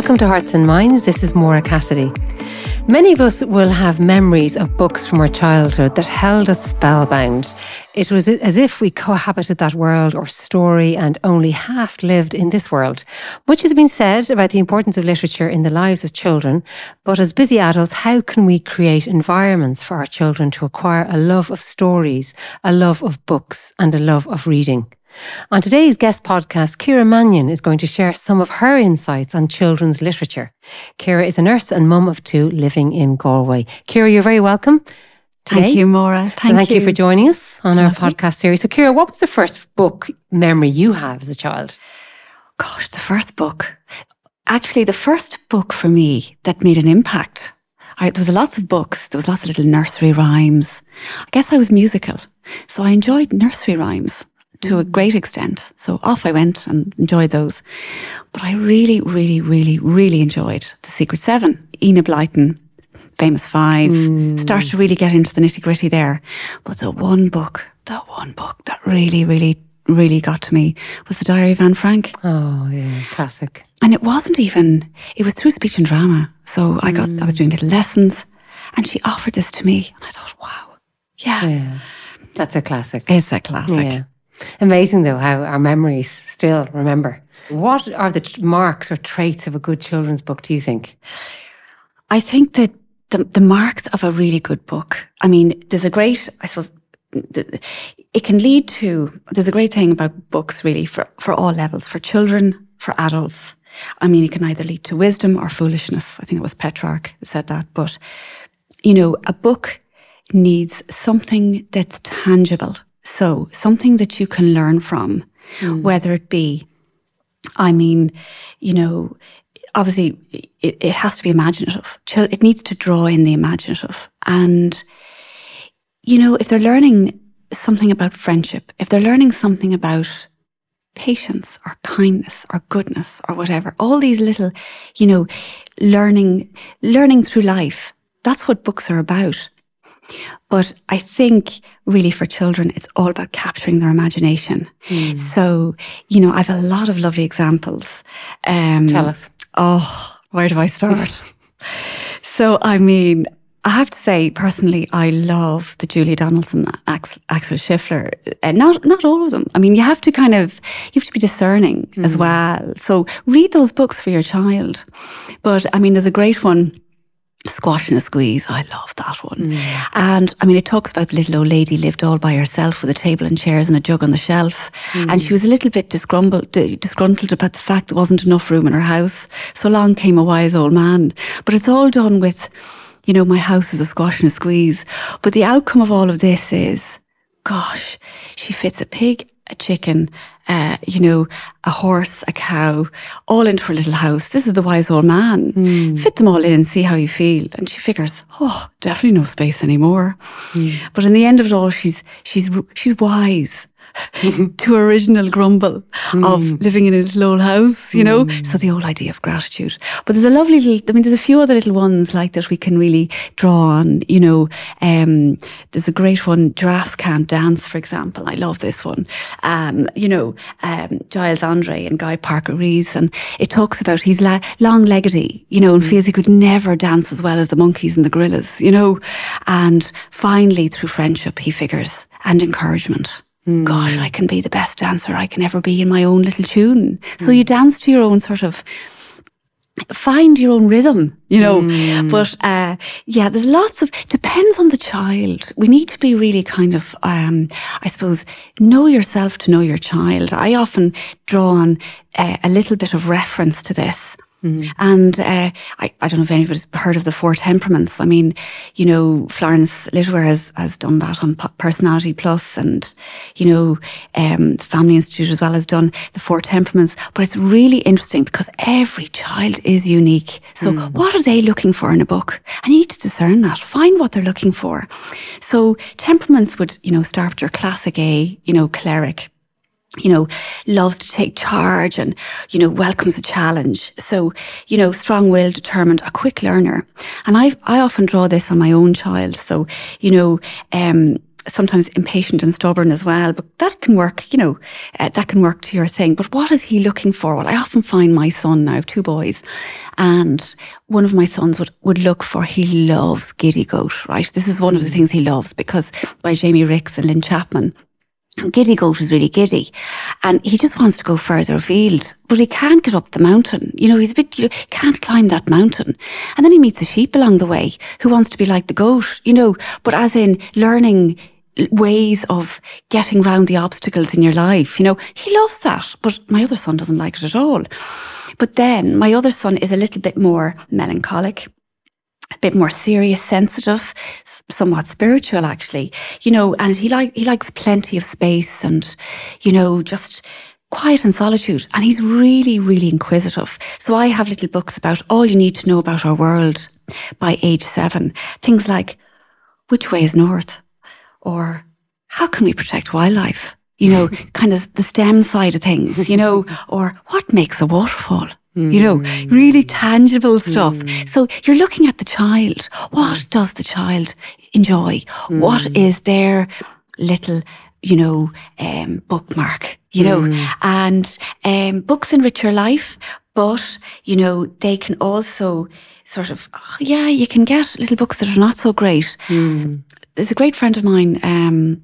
Welcome to Hearts and Minds. This is Maura Cassidy. Many of us will have memories of books from our childhood that held us spellbound. It was as if we cohabited that world or story and only half lived in this world. Much has been said about the importance of literature in the lives of children, but as busy adults, how can we create environments for our children to acquire a love of stories, a love of books, and a love of reading? On today's guest podcast, Ciara Mannion is going to share some of her insights on children's literature. Ciara is a nurse and mum of two living in Galway. Ciara, you're very welcome. Today. Thank you, Maura. Thank, so thank you. you. for joining us on our podcast series. So, Ciara, what was the first book memory you have as a child? Gosh, the first book. Actually, the first book for me that made an impact. I, there was lots of books. There was lots of little nursery rhymes. I guess I was musical, so I enjoyed nursery rhymes to a great extent. So off I went and enjoyed those. But I really, really, really, really enjoyed The Secret Seven. Enid Blyton, Famous Five, mm. started to really get into the nitty gritty there. But the one book, the one book that really, really, really got to me was The Diary of Anne Frank. Oh, yeah, classic. And it wasn't even, it was through speech and drama. So I got, mm. I was doing little lessons and she offered this to me. And I thought, wow, yeah. yeah. That's a classic. It's a classic. Yeah. Amazing, though, how our memories still remember. What are the marks or traits of a good children's book, do you think? I think that the, the marks of a really good book, I mean, there's a great, I suppose, it can lead to, there's a great thing about books really for, for all levels, for children, for adults. I mean, it can either lead to wisdom or foolishness. I think it was Petrarch who said that. But, you know, a book needs something that's tangible so something that you can learn from, mm. whether it be, I mean, you know, obviously it, it has to be imaginative. It needs to draw in the imaginative. And, you know, if they're learning something about friendship, if they're learning something about patience or kindness or goodness or whatever, all these little, you know, learning, learning through life, that's what books are about. But I think really for children, it's all about capturing their imagination. Mm. So, you know, I've a lot of lovely examples. Um, Tell us. Oh, where do I start? so, I mean, I have to say, personally, I love the Julia Donaldson, Axel, Axel Scheffler. Uh, not not all of them. I mean, you have to kind of you have to be discerning mm. as well. So read those books for your child. But I mean, there's a great one Squash and a Squeeze. I love that one. Mm. And I mean, it talks about the little old lady lived all by herself with a table and chairs and a jug on the shelf. Mm. And she was a little bit disgruntled, disgruntled about the fact there wasn't enough room in her house. So along came a wise old man. But it's all done with, you know, my house is a squash and a squeeze. But the outcome of all of this is, gosh, she fits a pig, a chicken, uh, you know, a horse, a cow, all into her little house. This is the wise old man. Mm. Fit them all in and see how you feel. And she figures, oh, definitely no space anymore. Mm. But in the end of it all, she's she's she's wise. to original grumble mm. of living in a little old house, you know? Mm. So the whole idea of gratitude. But there's a lovely little, I mean, there's a few other little ones like that we can really draw on, you know. Um, there's a great one, Giraffes Can't Dance, for example. I love this one. Um, you know, um, Giles Andreae and Guy Parker Rees. And it talks about he's la- long leggedy, you know, and mm. feels he could never dance as well as the monkeys and the gorillas, you know. And finally, through friendship, he figures, and encouragement Mm. Gosh, I can be the best dancer I can ever be in my own little tune. Mm. So you dance to your own sort of find your own rhythm, you know. Mm. But uh, yeah, there's lots of depends on the child. We need to be really kind of, um, I suppose, know yourself to know your child. I often draw on uh, a little bit of reference to this. Mm. And uh, I, I don't know if anybody's heard of the four temperaments. I mean, you know, Florence Littauer has, has done that on Personality Plus and, you know, um, the Family Institute as well has done the four temperaments. But it's really interesting because every child is unique. So mm. what are they looking for in a book? And you need to discern that. Find what they're looking for. So temperaments would, you know, start with your classic A, you know, choleric you know, loves to take charge and, you know, welcomes a challenge. So, you know, strong willed, determined, a quick learner. And I, I often draw this on my own child. So, you know, um, sometimes impatient and stubborn as well, but that can work, you know, uh, that can work to your thing. But what is he looking for? Well, I often find my son now, two boys, and one of my sons would, would look for, he loves Giddy Goat, right? This is one of the things he loves because by Jamie Rix and Lynne Chapman. Giddy Goat is really giddy and he just wants to go further afield, but he can't get up the mountain. You know, he's a bit, you know, can't climb that mountain. And then he meets a sheep along the way who wants to be like the goat, you know, but as in learning ways of getting round the obstacles in your life. You know, he loves that, but my other son doesn't like it at all. But then my other son is a little bit more melancholic a bit more serious, sensitive, somewhat spiritual, actually. You know, and he like he likes plenty of space and, you know, just quiet and solitude. And he's really, really inquisitive. So I have little books about all you need to know about our world by age seven. Things like which way is north, or how can we protect wildlife? You know, kind of the STEM side of things. You know, or what makes a waterfall? You know, really tangible stuff. Mm. So you're looking at the child. What mm. does the child enjoy? What mm. is their little, you know, um, bookmark? You know, mm. and um, books enrich your life, but you know they can also sort of, oh, yeah, you can get little books that are not so great. Mm. There's a great friend of mine um,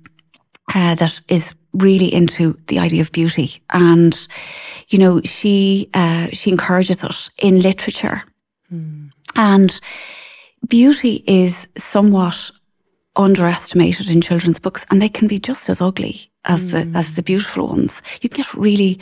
uh, that is really into the idea of beauty and you know she uh, she encourages it in literature mm. and beauty is somewhat underestimated in children's books and they can be just as ugly as mm. the as the beautiful ones you can get really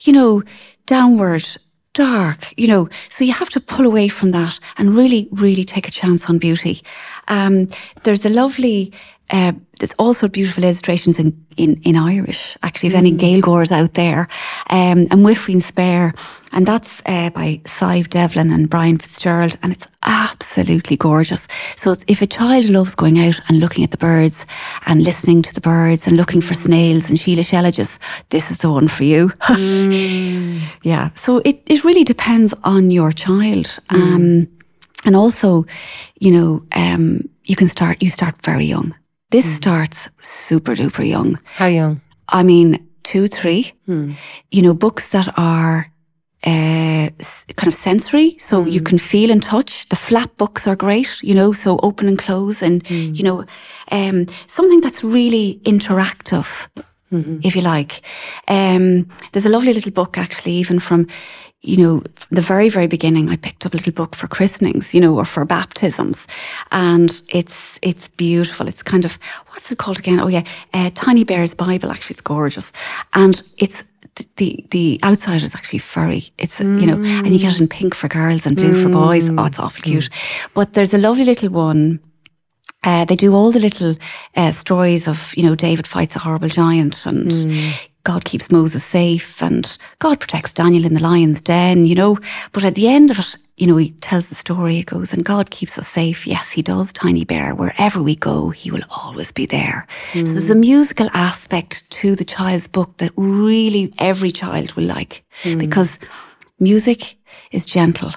you know downward dark, you know, so you have to pull away from that and really, really take a chance on beauty. Um, there's a lovely uh, there's also beautiful illustrations in, in, in Irish, actually, if mm. any Gaeilgeoirs out there, um, Amuigh Faoin Speir, and that's uh, by Sadhbh Devlin and Brian Fitzgerald, and it's absolutely gorgeous. So if a child loves going out and looking at the birds and listening to the birds and looking for snails and Sheila Shellidges, this is the one for you. Mm. yeah, so it, it really depends on your child. Mm. Um, and also, you know, um, you can start, you start very young. This mm. starts super duper young. How young? I mean, two, three. Mm. You know, books that are uh, kind of sensory, so mm. you can feel and touch. The flap books are great, you know, so open and close, and mm. you know, um, something that's really interactive, mm-hmm. if you like. Um, there's a lovely little book actually, even from you know, the very, very beginning, I picked up a little book for christenings, you know, or for baptisms. And it's, it's beautiful. It's kind of, what's it called again? Oh yeah, uh, Tiny Bear's Bible. Actually, it's gorgeous. And it's, the the outside is actually furry. It's mm. you know, and you get it in pink for girls and blue mm. for boys. Oh, it's awful cute. Mm. But there's a lovely little one. Uh, they do all the little uh, stories of you know David fights a horrible giant and mm. God keeps Moses safe and God protects Daniel in the lion's den, you know. But at the end of it, you know, he tells the story, it goes, and God keeps us safe. Yes, he does, Tiny Bear. Wherever we go, he will always be there. Mm. So there's a musical aspect to the child's book that really every child will like mm. because music is gentle.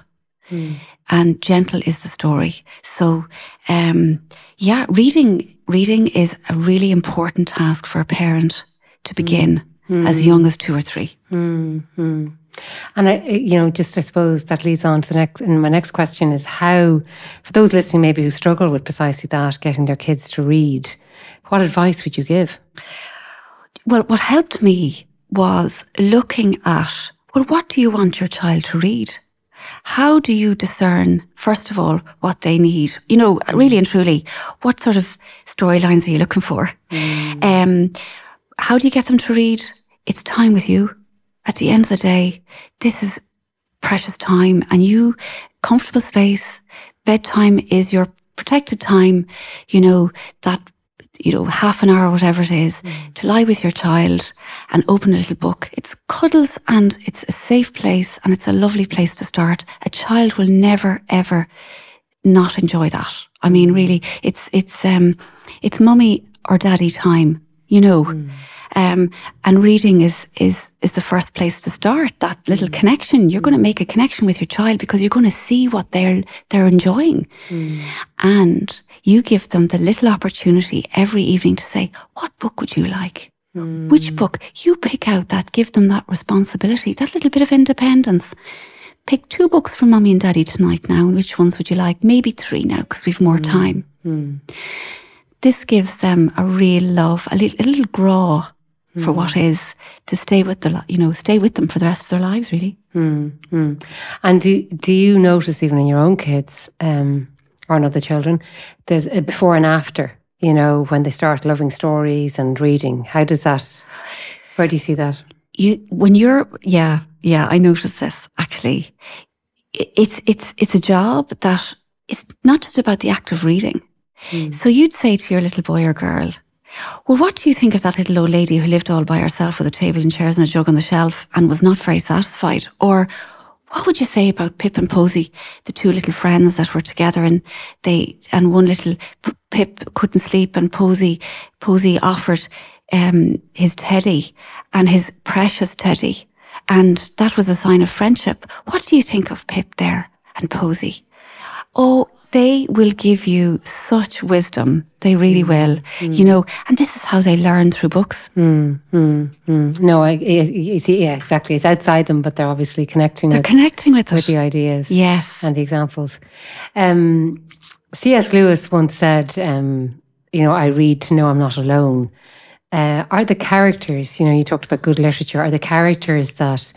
Mm. And gentle is the story. So, um, yeah, reading, reading is a really important task for a parent to begin mm. as young as two or 3 mm-hmm. And I, you know, just I suppose that leads on to the next. And my next question is how, for those listening, maybe who struggle with precisely that, getting their kids to read, what advice would you give? Well, what helped me was looking at well, what do you want your child to read? How do you discern, first of all, what they need? You know, really and truly, what sort of storylines are you looking for? Mm. Um, how do you get them to read? It's time with you. At the end of the day, this is precious time and you, comfortable space, bedtime is your protected time, you know, that, you know, half an hour, whatever it is, mm. to lie with your child and open a little book. It's cuddles and it's a safe place and it's a lovely place to start. A child will never, ever not enjoy that. I mean, really, it's, it's, um, it's mummy or daddy time, you know. Mm Um, and reading is, is, is the first place to start that little mm. connection. You're going to make a connection with your child because you're going to see what they're, they're enjoying. Mm. And you give them the little opportunity every evening to say, what book would you like? Mm. Which book? You pick out that, give them that responsibility, that little bit of independence. Pick two books for mummy and daddy tonight now, and which ones would you like? Maybe three now, because we've more mm. time. Mm. This gives them a real love, a little, a little grá for what mm. is to stay with the, you know, stay with them for the rest of their lives, really. Mm, And do do you notice even in your own kids um, or in other children, there's a before and after? You know, when they start loving stories and reading, how does that? Where do you see that? You when you're yeah yeah I notice this actually. It's it's it's a job that it's not just about the act of reading. Mm. So you'd say to your little boy or girl, well, what do you think of that little old lady who lived all by herself with a table and chairs and a jug on the shelf and was not very satisfied? Or what would you say about Pip and Posy, the two little friends that were together and they, and one little Pip couldn't sleep and Posy, Posy offered, um, his teddy and his precious teddy. And that was a sign of friendship. What do you think of Pip there and Posy? Oh, they will give you such wisdom. They really mm. will, mm. you know, and this is how they learn through books. Mm, mm, mm. no, I, you see, yeah, exactly. It's outside them, but they're obviously connecting. They're with, connecting with with the ideas, yes, and the examples. Um, C.S. Lewis once said, um, "You know, I read to know I'm not alone." Uh, are the characters, you know, you talked about good literature, are the characters that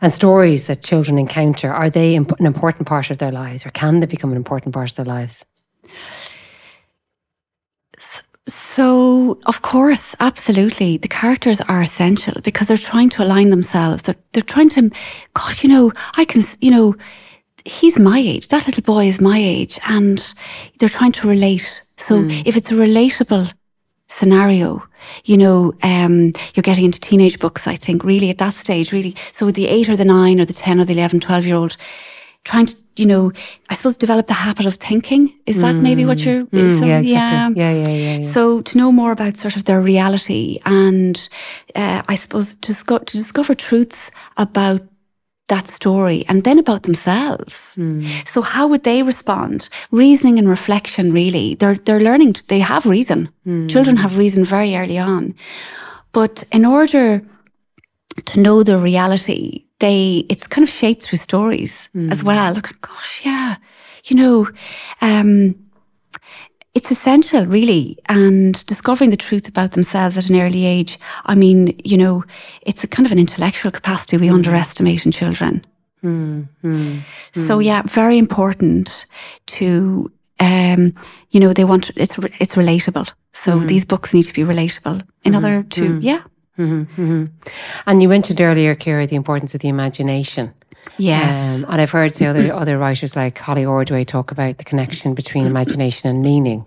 and stories that children encounter, are they an important part of their lives or can they become an important part of their lives? So, of course, absolutely. The characters are essential because they're trying to align themselves. They're, they're trying to, gosh, you know, I can, you know, he's my age. That little boy is my age and they're trying to relate. So mm. if it's a relatable scenario. You know, um, you're getting into teenage books, I think, really at that stage, really. So the eight or the nine or the 10 or the 11, 12 year old, trying to, you know, I suppose develop the habit of thinking. Is that mm. maybe what you're, mm, so, yeah, exactly. yeah. yeah. Yeah, yeah, yeah, So to know more about sort of their reality and, uh, I suppose to, to discover truths about that story and then about themselves. Mm. So how would they respond? Reasoning and reflection, really. They're, they're learning, to, they have reason. Mm. Children have reason very early on. But in order to know the reality, they, it's kind of shaped through stories mm. as well. They're going, gosh, yeah, you know, um, essential, really, and discovering the truth about themselves at an early age. I mean, you know, it's a kind of an intellectual capacity we mm. underestimate in children. Mm, mm, so yeah, very important to, um, you know, they want it's it's relatable. So mm. these books need to be relatable in mm-hmm. order to, yeah. Mm-hmm, mm-hmm. And you mentioned earlier, Ciara, the importance of the imagination. Yes. Um, and I've heard the other, other writers like Holly Ordway talk about the connection between imagination and meaning.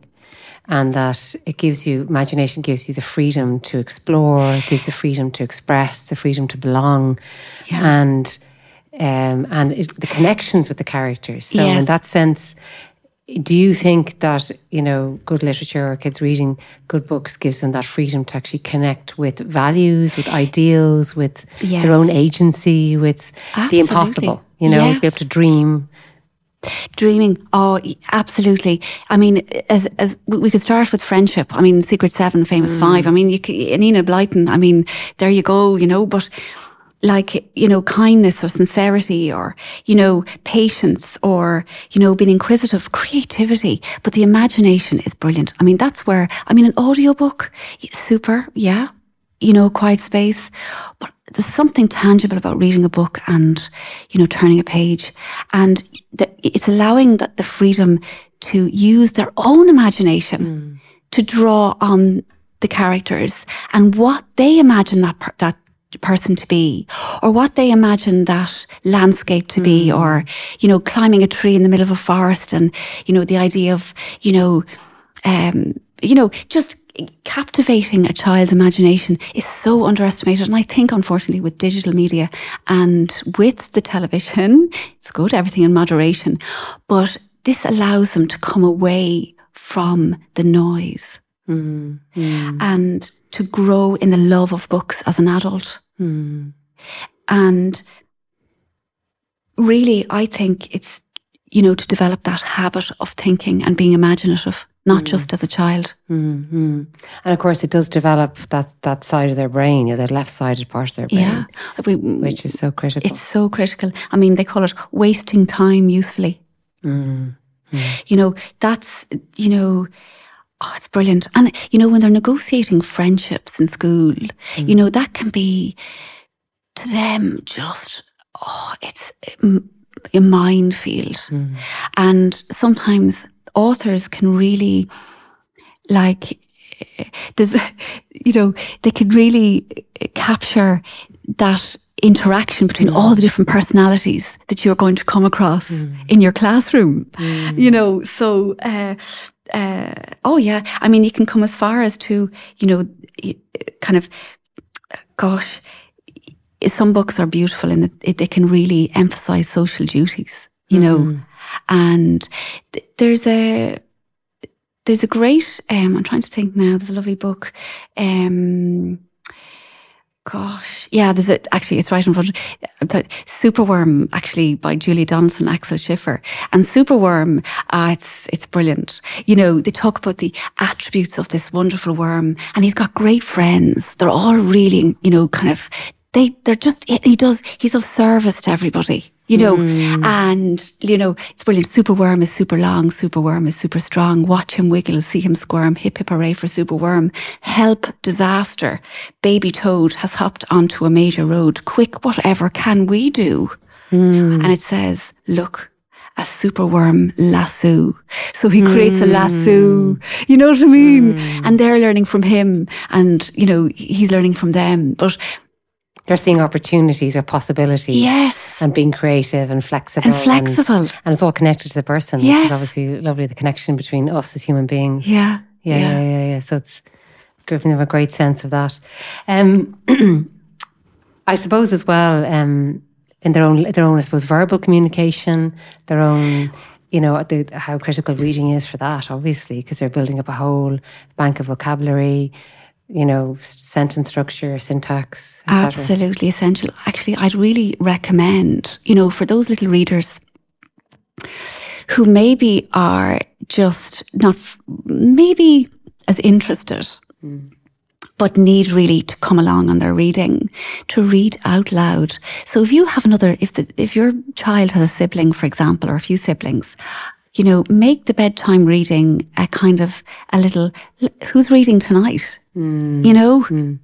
And that it gives you, imagination gives you the freedom to explore, gives the freedom to express, the freedom to belong. Yeah. And, um, and it, the connections with the characters. So yes. in that sense, do you think that you know good literature or kids reading good books gives them that freedom to actually connect with values with ideals with yes. their own agency with absolutely. the impossible you know yes. be able to dream Dreaming, oh, absolutely. I mean, as as we could start with friendship. I mean, Secret Seven, Famous mm. Five. I mean, you, Enid Blyton. I mean, there you go. You know, but like, you know, kindness or sincerity or, you know, patience or, you know, being inquisitive, creativity. But the imagination is brilliant. I mean, that's where, I mean, an audiobook, super, yeah, you know, quiet space. But there's something tangible about reading a book and, you know, turning a page. And it's allowing that the freedom to use their own imagination mm. to draw on the characters and what they imagine that, that person to be or what they imagine that landscape to be mm. or you know climbing a tree in the middle of a forest and you know the idea of you know um you know just captivating a child's imagination is so underestimated and i think unfortunately with digital media and with the television it's good everything in moderation but this allows them to come away from the noise mm. and to grow in the love of books as an adult. Mm. And really, I think it's, you know, to develop that habit of thinking and being imaginative, not Mm. just as a child. Mm-hmm. And of course, it does develop that, that side of their brain, you know, that left sided part of their brain, Yeah. We, which is so critical. it's so critical. I mean, they call it wasting time usefully. Mm. You know, that's, you know, oh, it's brilliant. And, you know, when they're negotiating friendships in school, you know, that can be to them just, oh, it's mm, a minefield. Mm. And sometimes authors can really, like, there's, you know, they could really capture that interaction between all the different personalities that you're going to come across in your classroom. You know, so, uh, uh, oh yeah, I mean, you can come as far as to, you know, kind of, gosh, some books are beautiful and they can really emphasize social duties, you know, and th- there's a, there's a great, um, I'm trying to think now, there's a lovely book, um, Gosh, yeah, there's a, actually, it's right in front of uh, Superworm, actually, by Julie Donaldson, Axel Scheffler. And Superworm, uh, it's, it's brilliant. You know, they talk about the attributes of this wonderful worm and he's got great friends. They're all really, you know, kind of, they, they're just, he does, he's of service to everybody, you know, mm-hmm. and, you know, it's brilliant. Superworm is super long. Superworm is super strong. Watch him wiggle, see him squirm. Hip hip hooray for Superworm. Help disaster. Baby toad has hopped onto a major road. Quick, whatever can we do? Mm. And it says, look, a superworm lasso. So he creates a mm. lasso. You know what I mean? Mm. And they're learning from him and, you know, he's learning from them. But They're seeing opportunities or possibilities. yes. And being creative and flexible. And flexible. And, it's all connected to the person, which Yes. is obviously lovely, the connection between us as human beings. Yeah. Yeah, yeah, yeah, yeah. So it's giving them a great sense of that. Um, I suppose as well, um, in their own, their own, I suppose, verbal communication, their own, you know, the, how critical reading is for that, obviously, because they're building up a whole bank of vocabulary, you know, sentence structure, syntax. Absolutely essential. Actually, I'd really recommend, you know, for those little readers who maybe are just not, maybe as interested, hmm. but need really to come along on their reading, to read out loud. So if you have another, if the, if your child has a sibling, for example, or a few siblings, you know, make the bedtime reading a kind of a little, who's reading tonight? Mm. You know? Mm.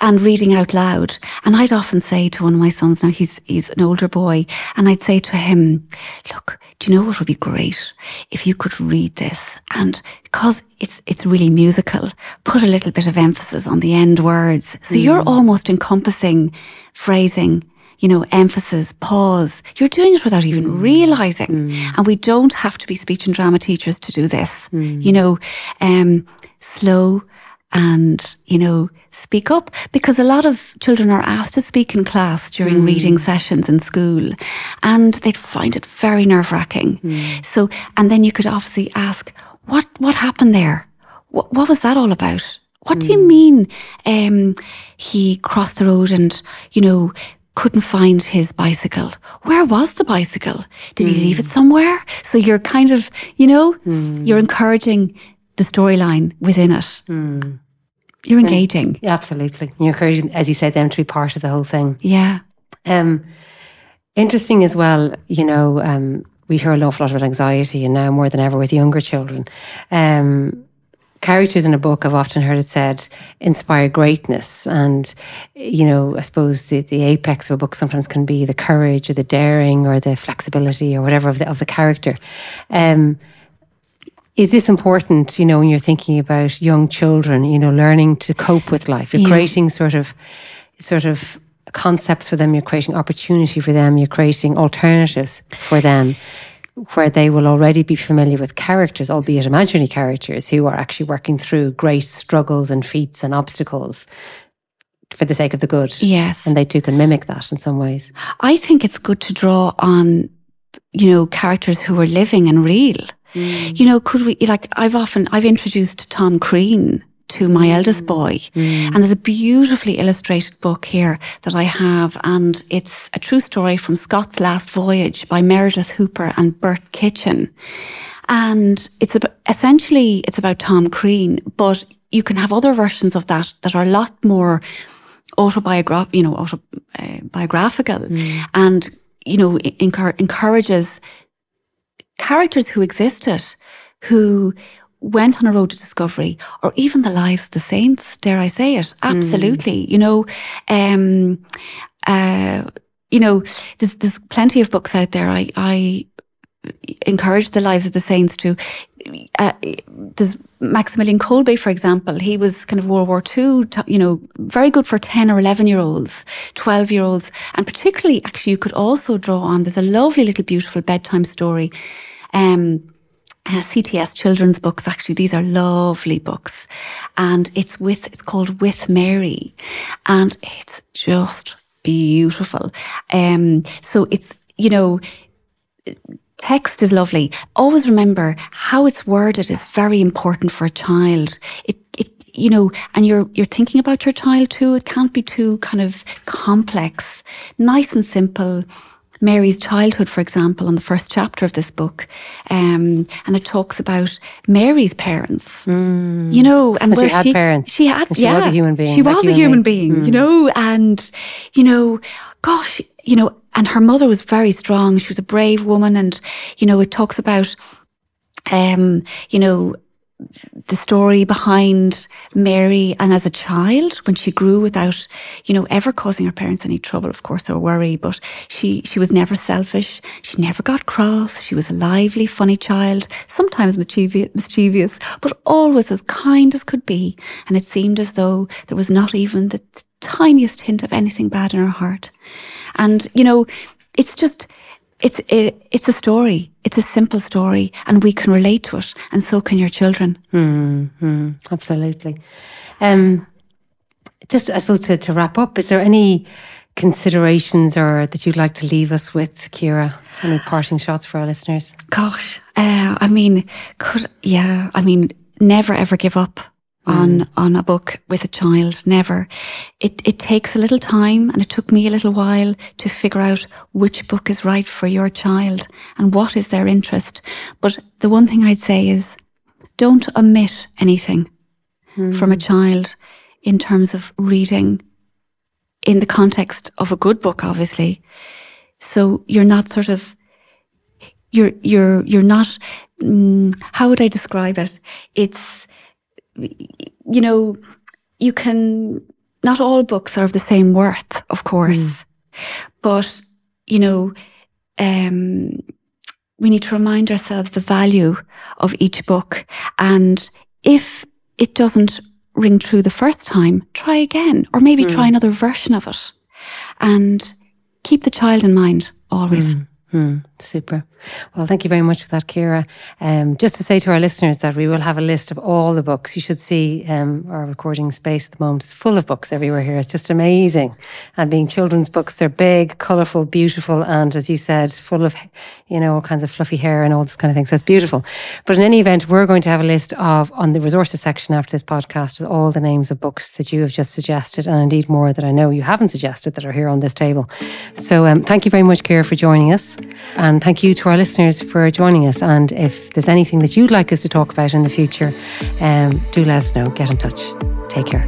and reading out loud. And I'd often say to one of my sons, now he's, he's an older boy, and I'd say to him, look, do you know what would be great? If you could read this and because it's, it's really musical, put a little bit of emphasis on the end words. So mm. you're almost encompassing phrasing, you know, emphasis, pause. You're doing it without even realizing. And we don't have to be speech and drama teachers to do this. You know, um, slow, and, you know, speak up because a lot of children are asked to speak in class during mm. reading sessions in school and they'd find it very nerve wracking. Mm. So, and then you could obviously ask, what, what happened there? What, what was that all about? What do you mm. mean, um, he crossed the road and, you know, couldn't find his bicycle. Where was the bicycle? Did he leave it somewhere? So you're kind of, you know, you're encouraging the storyline within it. You're engaging. Yeah, absolutely. You're encouraging, as you said, them to be part of the whole thing. Yeah. Um, interesting as well, you know, um, we hear an awful lot about anxiety and now more than ever with younger children. Um, characters in a book, I've often heard it said, inspire greatness. And, you know, I suppose the, the apex of a book sometimes can be the courage or the daring or the flexibility or whatever of the, of the character. Um, is this important, you know, when you're thinking about young children, you know, learning to cope with life? You're Yeah. creating sort of, sort of concepts for them, you're creating opportunity for them, you're creating alternatives for them where they will already be familiar with characters, albeit imaginary characters, who are actually working through great struggles and feats and obstacles for the sake of the good. Yes. And they too can mimic that in some ways. I think it's good to draw on, you know, characters who are living and real. Mm. You know, could we, like, I've often, I've introduced Tom Crean to my mm. eldest boy. Mm. And there's a beautifully illustrated book here that I have, and it's a true story from Scott's Last Voyage by Meredith Hooper and Bert Kitchen. And it's about, essentially, it's about Tom Crean, but you can have other versions of that that are a lot more autobiographical, you know, autobiographical uh, mm. and, you know, encourages characters who existed who went on a road to discovery or even the lives of the saints, dare I say it? Hmm. Absolutely. Mm. You know, um, uh, you know, there's, there's plenty of books out there. I, I encourage the lives of the saints to, uh, there's Maximilian Kolbe, for example, he was kind of World War II, you know, very good for 10 or 11 year olds, 12 year olds. And particularly, actually, you could also draw on, there's a lovely little beautiful bedtime story. Um, uh, CTS children's books. Actually, these are lovely books, and it's with it's called With Mary, and it's just beautiful. Um, so it's you know. Text is lovely. Always remember how it's worded is very important for a child. It, it, you know, and you're, you're thinking about your child too. It can't be too kind of complex. Nice and simple Mary's childhood, for example, on the first chapter of this book. Um, and it talks about Mary's parents, mm. you know, and, where she had she, parents. She had, she yeah, was a human being. She like was a human being, mm. you know, and, you know, gosh, you know, and her mother was very strong. She was a brave woman. And, you know, it talks about, um, you know, the story behind Mary and as a child when she grew without, you know, ever causing her parents any trouble, of course, or worry, but she, she was never selfish. She never got cross. She was a lively, funny child, sometimes mischievous, but always as kind as could be. And it seemed as though there was not even the tiniest hint of anything bad in her heart. And, you know, it's just, it's it, it's a story. It's a simple story, and we can relate to it, and so can your children. Mm-hmm. Absolutely. Um, just, I suppose, to, to wrap up, is there any considerations or that you'd like to leave us with, Ciara? Any parting shots for our listeners? Gosh, uh, I mean, could yeah, I mean, never ever give up on mm. on a book with a child. Never. It it takes a little time, and it took me a little while to figure out which book is right for your child and what is their interest. But the one thing I'd say is, don't omit anything mm. from a child in terms of reading, in the context of a good book, obviously. So you're not sort of you're you're you're not. Mm, how would I describe it? It's you know, you can, not all books are of the same worth, of course, mm. but, you know, um, we need to remind ourselves the value of each book. And if it doesn't ring true the first time, try again, or maybe mm. try another version of it. And keep the child in mind always. Mm. Hmm, super. Well, thank you very much for that, Ciara. Um, just to say to our listeners that we will have a list of all the books. You should see um, our recording space at the moment is full of books everywhere here. It's just amazing. And being children's books, they're big, colourful, beautiful, and as you said, full of, you know, all kinds of fluffy hair and all this kind of thing. So it's beautiful. But in any event, we're going to have a list of, on the resources section after this podcast, is all the names of books that you have just suggested, and indeed more that I know you haven't suggested that are here on this table. So um, thank you very much, Ciara, for joining us. And thank you to our listeners for joining us. And if there's anything that you'd like us to talk about in the future, um, do let us know. Get in touch. Take care.